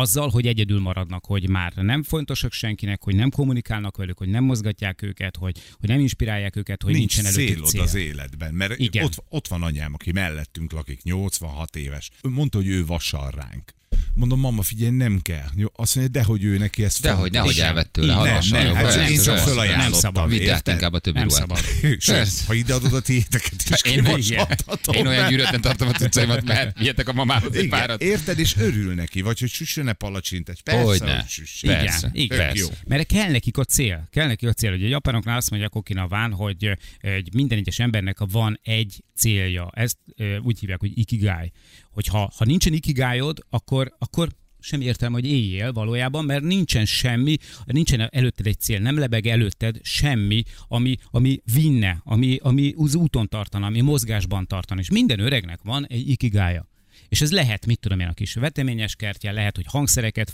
azzal, hogy egyedül maradnak, hogy már nem fontosak senkinek, hogy nem kommunikálnak velük, hogy nem mozgatják őket, hogy, hogy nem inspirálják őket, hogy Nincs nincsen előttük célod cél. az életben, mert Igen. ott, ott van anyám, aki mellettünk lakik, 86 éves. Ő mondta, hogy ő vasal ránk. Mondom, mama, figyelj, nem kell. Jó, Azt mondja, de hogy ő neki ez Dehogy, fontos. nehogy elvett tőle. Nem, jó. nem, hát én csak persze. fölajánlottam. Nem szabad. Vidd át érted? inkább a többi Nem ruhát. ha ideadod a tiéteket is, Én, meg- kimoshathatom. én olyan gyűrötten tartom a cuccaimat, mert vihetek a mamához egy párat. érted, és örül neki, vagy hogy süssön-e palacsintát. Persze, Hogyne. hogy süssön. Igen, Persze, igen. Tök persze. jó. Mert kell nekik a cél. Kell nekik a cél. Ugye a japánoknál azt mondják Okinawán, hogy ö, egy minden egyes embernek van egy célja. Ezt ö, úgy hívják, hogy ikigai. Hogyha ha nincsen ikigájod, akkor, akkor sem értelme, hogy éljél valójában, mert nincsen semmi, nincsen előtted egy cél, nem lebeg előtted semmi, ami, ami vinne, ami, ami az úton tartana, ami mozgásban tartana. És minden öregnek van egy ikigája. És ez lehet, mit tudom én, a kis veteményes kertje, lehet, hogy hangszereket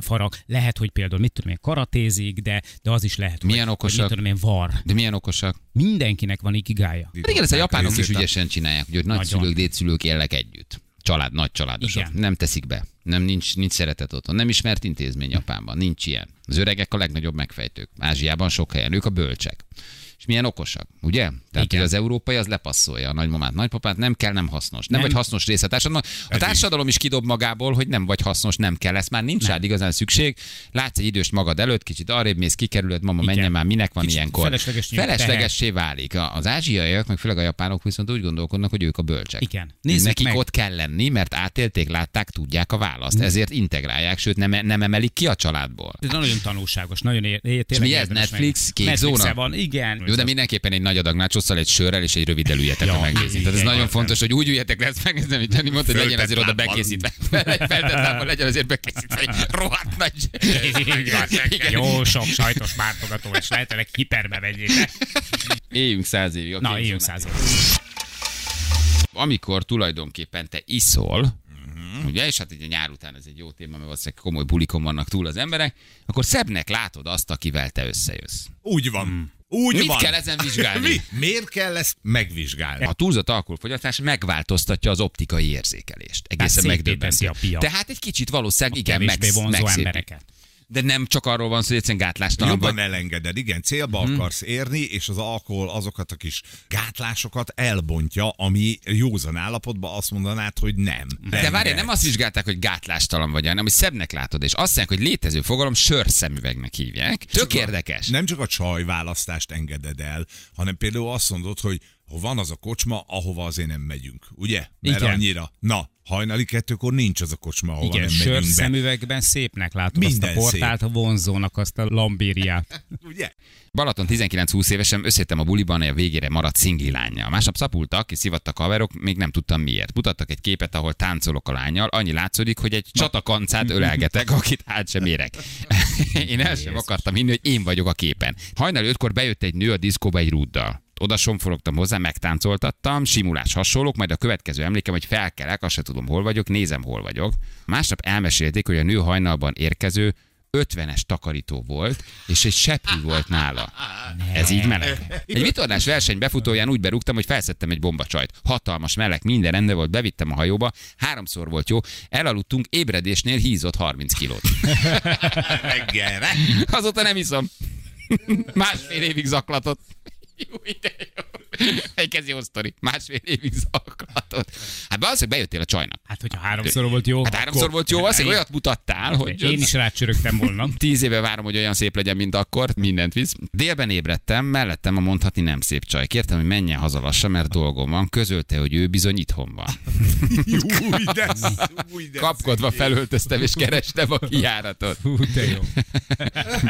farag, lehet, hogy például, mit tudom én, karatézik, de, de az is lehet, Milyen hogy, okosak? hogy mit tudom én, var. De milyen okosak? Mindenkinek van ikigája. Hát igen, ezt a japánok is ügyesen csinálják, hogy nagyszülők, dédszülők élnek együtt. Család, nagy családosok. Igen. Nem teszik be. Nem, nincs, nincs szeretet otthon. Nem ismert intézmény Japánban. Nincs ilyen. Az öregek a legnagyobb megfejtők. Ázsiában sok helyen. Ők a bölcsek. És milyen okosak, ugye? Tehát Igen. hogy az európai az lepasszolja a nagymamát, nagypapát, nem kell, nem hasznos. Nem, Nem. vagy hasznos része a társadalomnak. A társadalom is kidob magából, hogy nem vagy hasznos, nem kell. Ezt már nincs rád igazán szükség. Látsz egy időst magad előtt, kicsit arrébb mész, kikerülöd, mama, Igen. menjen már, minek van Kicsit ilyenkor. felesleges Feleslegessé válik. Az ázsiaiak, meg főleg a japánok viszont úgy gondolkodnak, hogy ők a bölcsek. Igen. Nézzük Nekik meg. ott kell lenni, mert átélték, látták, tudják a választ. Ezért integrálják, sőt nem, nem emelik ki a családból. Ez nagyon tanulságos, nagyon ér, És mi ez, Netflix? Kék Netflixen zóna? van, igen. Jó, de mindenképpen egy nagy adag nácsosszal, egy sörrel és egy rövid elüljetek, ha Ja, megnézik. Tehát ez igen, nagyon fontos, hogy úgy üljetek le, ezt megnézem, hogy Jani mondta, hogy legyen azért oda bekészítve. Feltett *laughs* lábbal legyen azért bekészítve egy *laughs* rohadt nagy... Igen. Jó sok sajtos mártogató, és lehetőleg hiperbe vegyétek. Éljünk száz évig. Na, éljünk száz évet. amikor tulajdonképpen te iszol, uh-huh. ugye, és hát ugye nyár után ez egy jó téma, mert valószínűleg komoly bulikon vannak túl az emberek, akkor szebbnek látod azt, akivel te összejössz. Úgy van. Úgy. Mit van. kell ezen vizsgálni? *laughs* Mi? Miért kell ezt megvizsgálni? A túlzott alkoholfogyasztás megváltoztatja az optikai érzékelést. Egészen megdöbbentő. a piac. Tehát egy kicsit valószínűleg igen, meg, embereket. De nem csak arról van szó, hogy egyszerűen gátlástalan Jobban vagy. elengeded, igen, célba hmm. akarsz érni, és az alkohol azokat a kis gátlásokat elbontja, ami józan állapotban azt mondanád, hogy nem. De várj, nem azt vizsgálták, hogy gátlástalan vagy, hanem hogy szebbnek látod, és azt mondják, hogy létező fogalom sörszemüvegnek hívják. Tök érdekes. Nem csak a csaj választást engeded el, hanem például azt mondod, hogy van az a kocsma, ahova azért nem megyünk, ugye? Mert Igen. annyira. Na, hajnali kettőkor nincs az a kocsma, ahova Igen, nem megyünk be. sörszemüvegben szépnek látod Minden azt a portált, a vonzónak azt a lambériát. *laughs* Ugye? Balaton 19-20 évesen összétem a buliban, a végére maradt szingli lányjal. Másnap szapultak, és szivattak haverok, még nem tudtam miért. Mutattak egy képet, ahol táncolok a lányjal, annyi látszódik, hogy egy csatakancát ölelgetek, akit át sem érek. *laughs* Én el sem akartam hinni, hogy én vagyok a képen. Hajnali ötkor bejött egy nő a diszkóba egy rúddal. Oda somforogtam hozzá, megtáncoltattam, simulás hasonlók, majd a következő emlékem, hogy felkelek, azt se tudom, hol vagyok, nézem, hol vagyok. Másnap elmesélték, hogy a nő hajnalban érkező 50-es takarító volt, és egy seprű volt nála. Ez így meleg. Egy vitorlás verseny befutóján úgy berúgtam, hogy felszettem egy bombacsajt. Hatalmas meleg, minden rendben volt, bevittem a hajóba, háromszor volt jó, elaludtunk, ébredésnél hízott 30 kilót. Reggelre. Azóta nem iszom. Másfél évig zaklatott. Jó, de jó. *laughs* Egy kezi jó sztori. Másfél évig zaklatott. Hát hogy bejöttél a csajnak. Hát, hogyha háromszor volt jó, Hát háromszor volt jó, hogy olyat mutattál, hogy Én is rácsörögtem volna. *laughs* Tíz éve várom, hogy olyan szép legyen, mint akkor, mindent visz. Délben ébredtem, mellettem a mondhatni nem szép csaj. Kértem, hogy menjen haza lassan, mert dolgom van. Közölte, hogy ő bizony itthon van. *laughs* Új, de, új, de Kapkodva felöltöztem és kerestem a kijáratot. Hú, de jó.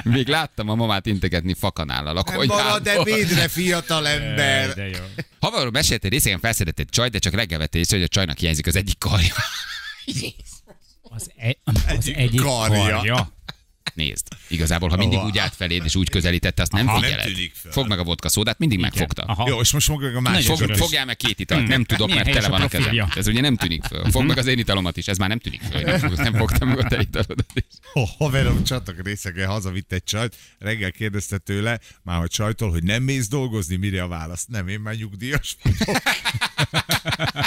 Még láttam a mamát integetni fakanállal a Nem marad de konyhából. védre, fiatal ember. De jó. Haverról mesélte, részegen felszedett egy csaj, de csak reggel vette észre, hogy a csajnak hiányzik az egyik karja. *laughs* Az, e, az Egyik egyik karja. karja. Nézd, igazából, ha mindig Aha. úgy állt feléd és úgy közelítette, azt nem Aha, nem figyeled. tűnik föl. Fogd meg a vodka szódát, mindig megfogta. Aha. Jó, és most fogjuk meg a másik. Fog, Örös. fogjál meg két italt, nem tudok, Milyen mert tele van a a kezem. Ez ugye nem tűnik föl. Fogd meg az én italomat is, ez már nem tűnik föl. Nem, nem fogtam meg a te italodat is. A haverom csatak részegen hazavitt egy csajt, reggel kérdezte tőle, már hogy csajtól, hogy nem mész dolgozni, mire a válasz? Nem, én már nyugdíjas vagyok. *laughs*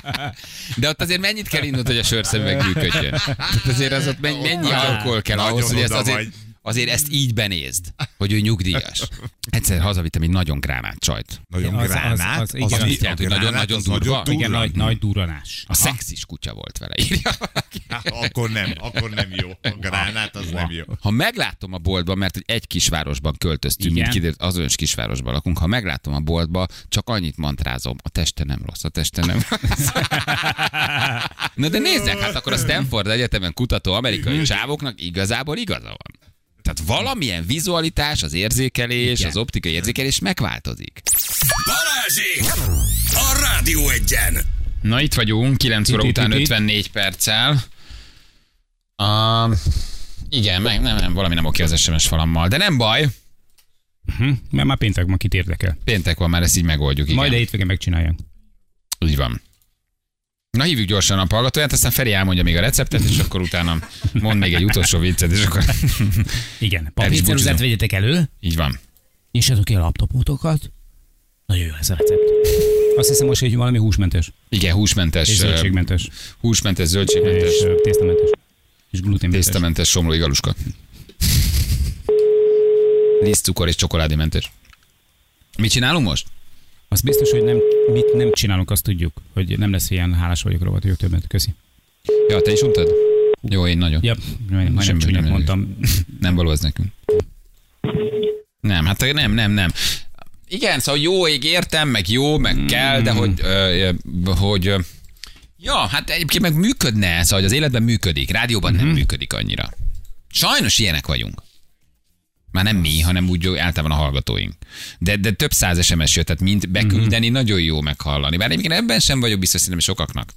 De ott azért mennyit kell innod, hogy a sörszemüveg működjön? Tehát azért az ott mennyi, mennyi alkohol kell ahhoz, hogy oda azért, vagy. Azért ezt így benézd, hogy ő nyugdíjas. Egyszer hazavittem egy nagyon gránát csajt. Nagyon Az- az- gránát. az- igen. Az A mit jelent, hogy nagyon-nagyon az durva? nagyon Igen, nagy, nagy duranás. A szexis kutya volt vele, írja valaki. *laughs* Akkor nem, akkor nem jó. A gránát az nem jó. Ha meglátom a boltban, mert egy kisvárosban költöztünk, Igen. mint kiderült, azonos kisvárosban lakunk, ha meglátom a boltba, csak annyit mantrázom, a teste nem rossz, a teste nem rossz. *laughs* Na de nézzek, hát akkor a Stanford Egyetemen kutató amerikai csávoknak igazából igaza van. Tehát valamilyen vizualitás, az érzékelés, Igen. az optikai érzékelés megváltozik. Balázsék! A Rádió egyen! Na itt vagyunk, 9 óra után itt, itt. 54 perccel. Uh, igen, meg, nem, nem, valami nem oké az SMS falammal, de nem baj. Hm, mert már péntek ma kit érdekel. Péntek van, már ezt így megoldjuk. Igen. Majd a hétvégén megcsinálják. Úgy van. Na hívjuk gyorsan a hallgatóját, aztán Feri elmondja még a receptet, és akkor utána mond még egy utolsó viccet, és akkor Igen, papírceruzát vegyetek elő, így van. nyissatok ki a laptopotokat. Nagyon jó ez a recept. Azt hiszem most, hogy valami húsmentes Igen, húsmentes, és zöldségmentes. húsmentes, zöldségmentes, És tésztamentes. És gluténmentes. tésztamentes, somlói galuska. Lisztcukor és csokoládémentes. Mit csinálunk most? Az biztos, hogy nem, mit nem csinálunk, azt tudjuk, hogy nem lesz ilyen hálás vagyok rovat, jó többet. Köszi. Ja, te is untad? Jó, én nagyon. Ja, majdnem, majdnem csúnyát nem- mondtam. Nem való ez nekünk. Nem, hát nem, nem, nem. Igen, szóval jó, ég értem, meg jó, meg kell, de hogy, ö, hogy ö, ja, hát egyébként meg működne, szóval hogy az életben működik, rádióban nem működik annyira. Sajnos ilyenek vagyunk. Már nem mi, hanem úgy általában a hallgatóink. De, de több száz SMS jött, tehát mind beküldeni nagyon jó meghallani. Bár egyébként ebben sem vagyok biztos, szerintem sokaknak.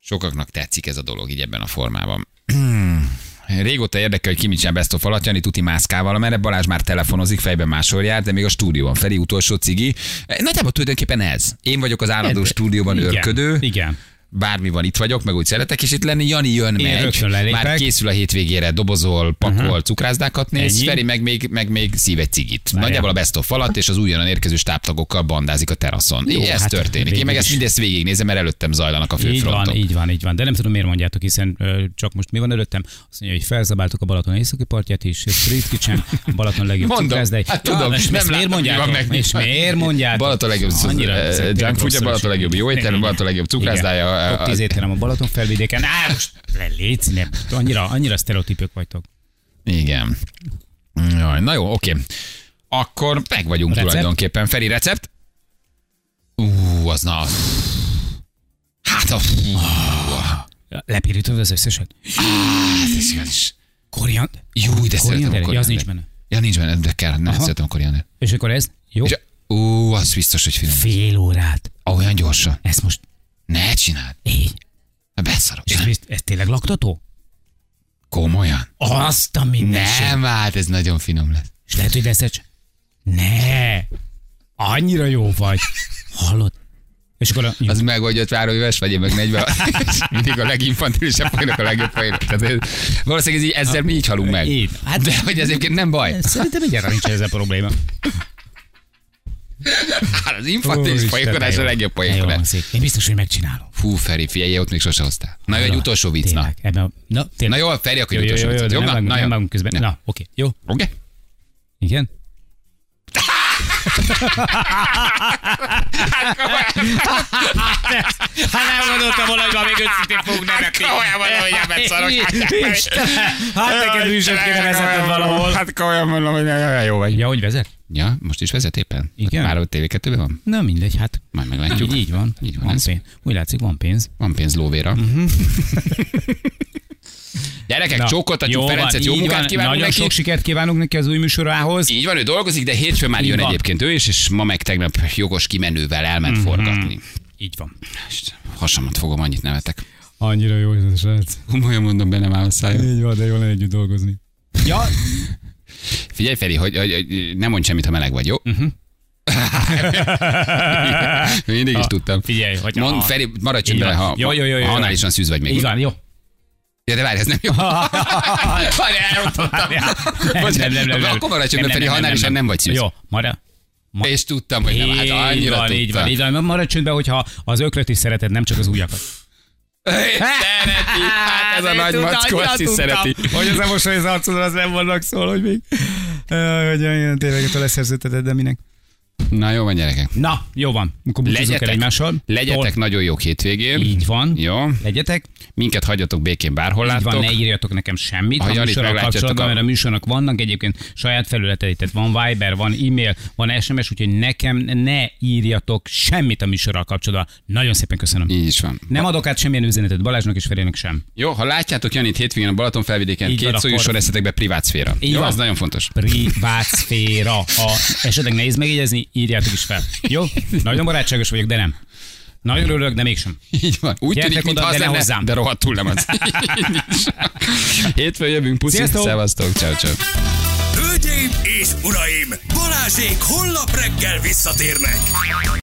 Sokaknak tetszik ez a dolog így ebben a formában. *clears throat* Régóta érdekel, hogy ki mit csinál Best of alatt, Jani tuti mászkával, amerre Balázs már telefonozik, fejben máshol jár, de még a stúdióban. Feri utolsó cigi. Nagyjából tulajdonképpen ez. Én vagyok az állandó stúdióban Igen, őrködő. Igen. Bármi van, itt vagyok, meg úgy szeretek, és itt lenni Jani jön, megy. Már készül a hétvégére, dobozol, pakol, uh-huh. cukrászdákat néz, Ennyi. Feri meg még, meg még szív egy cigit. Várjál. Nagyjából a Best of alatt, és az újonnan érkező stábtagokkal bandázik a teraszon. Jó, Jó, ez hát történik. Én meg ezt mindezt végignézem, mert előttem zajlanak a Így van, főfrontok. így van, így van. De nem tudom, miért mondjátok, hiszen ö, csak most mi van előttem? Azt mondja, hogy felzabáltuk a Balaton északi partját is, Street Kitchen, a Balaton legjobb Mondom, cukrászda. hát tudom, és nem miért mondjátok? És miért mondjátok? Balaton legjobb junk foodja, Balaton legjobb jó Igen. Balaton legjobb cukrászdája. Top 10 étterem a Balaton felvidéken. Á, most légy, nem. Annyira, annyira sztereotípök vagytok. Igen. Jaj, na jó, oké. Akkor meg vagyunk Recept? tulajdonképpen. Feri, recept? Ú, az na. Hát a... Lepirítod az összeset? Hát, ez igaz. Koriand? Jó, de szeretem a az nincs benne. Ja, nincs benne, de kell. Nem Aha. szeretem a koriander. És akkor ez? Jó? És, ú, az biztos, hogy finom. Fél órát. Olyan gyorsan. Ez most Ne csináld. így. Beszarok. És ez, ez tényleg laktató? Komolyan. Azt a mindenségét. Nem, hát ez nagyon finom lesz. És lehet, hogy lesz egy... Ne! Annyira jó vagy. Hallod? És akkor a... Jó. Az meg vagy 53 éves, vagy én meg 40. *laughs* *laughs* Mindig a leginfantilisebb folynak a legjobb folynak. Tehát ez, valószínűleg ez így, ezzel mi így halunk meg. Így. Hát- De hogy ez egyébként nem baj. Szerintem egyáltalán nincs ezzel probléma. Hát az infantilis de a legjobb szép. Én biztos, hogy megcsinálom. Fú, Feri, figyelj, ott még sose hoztál. Na, egy utolsó vicc, na. Na, jó, Feri, akkor egy utolsó vicc. Jó, na, jó. Na, oké, jó. Oké? Igen? Hát nem gondoltam volna, hogy ma még őszintén fogunk nevetni. Komolyan mondom, hogy ebben szarok. Hát neked műsort kéne vezetned valahol. Hát komolyan mondom, hogy nagyon jó vagy. Ja, hogy vezet? Ja, most is vezet éppen? Igen. Már a TV2-ben van? Na mindegy, hát Majd meglátjuk. így, így van. Így van van pénz. Úgy látszik, van pénz. Van pénz lóvéra. *laughs* Gyerekek, Na, csókoltatjuk jó Ferencet, van, jó munkát van. kívánunk Nagyon neki. sok sikert kívánunk neki az új műsorához. Így van, ő dolgozik, de hétfőn már Így jön van. egyébként ő is, és ma meg tegnap jogos kimenővel elment forgatni. Így van. Hasamat fogom, annyit nevetek. Annyira jó ez a srác. Komolyan mondom, benne áll a szája. Így van, de jó lenne együtt dolgozni. Ja, *laughs* Figyelj, Feri, hogy, hogy, hogy nem mondj semmit, ha meleg vagy, jó? Uh-huh. *laughs* Mindig is tudtam. figyelj, hogy Mond, a- Feri, maradj csöndben, ha, Jó, jó, jó, ha análisan szűz vagy még. van, jó. Ja, de várj, ez nem jó. *laughs* Várj, elrontottam. Nem, nem, nem. Akkor maradj csöndben, Nem, Feri, nem, ha nem, análisan nem vagy szűz. Jó, mara. És tudtam, hogy nem, hát annyira van, tudtam. így van, így van. Maradj csöndben, hogyha az ökröt is szereted, nem csak az ujjakat. Szereti, hát ez a nagy mackó, azt is szereti. Hogy az a mosoly az arcodon, az nem vannak szól, hogy még. Hogy olyan tényleg a leszerződteted, de minek. Na jó van, gyerekek. Na, jó van. Akkor búcsúzunk el Legyetek, egymással. legyetek Tol- nagyon jók hétvégén. Így van. Jó. Legyetek. Minket hagyjatok békén bárhol Így láttok. van, ne írjatok nekem semmit. Ha Ha a Janit műsorral kapcsolatban, a- mert a műsornak vannak egyébként saját felületei, tehát van Viber, van e-mail, van SMS, úgyhogy nekem ne írjatok semmit a műsorral kapcsolatban. Nagyon szépen köszönöm. Így is van. Nem adok át semmilyen üzenetet Balázsnak és Ferének sem. Jó, ha látjátok Janit hétvégén a Balaton felvidéken, Így két szó akkor- privát szféra. Így Jó, van. az nagyon fontos. Privát szféra. Ha esetleg nehéz megjegyezni, írjátok is fel. Jó? Nagyon barátságos vagyok, de nem. Nagyon örülök, de mégsem. Így van. Úgy Gyertek tűnik, mintha az lenne, hozzám. de rohadtul nem az. *laughs* Hétfőn jövünk, puszi, Sziasztok! szevasztok, ciao, ciao. Hölgyeim és uraim, Balázsék holnap reggel visszatérnek.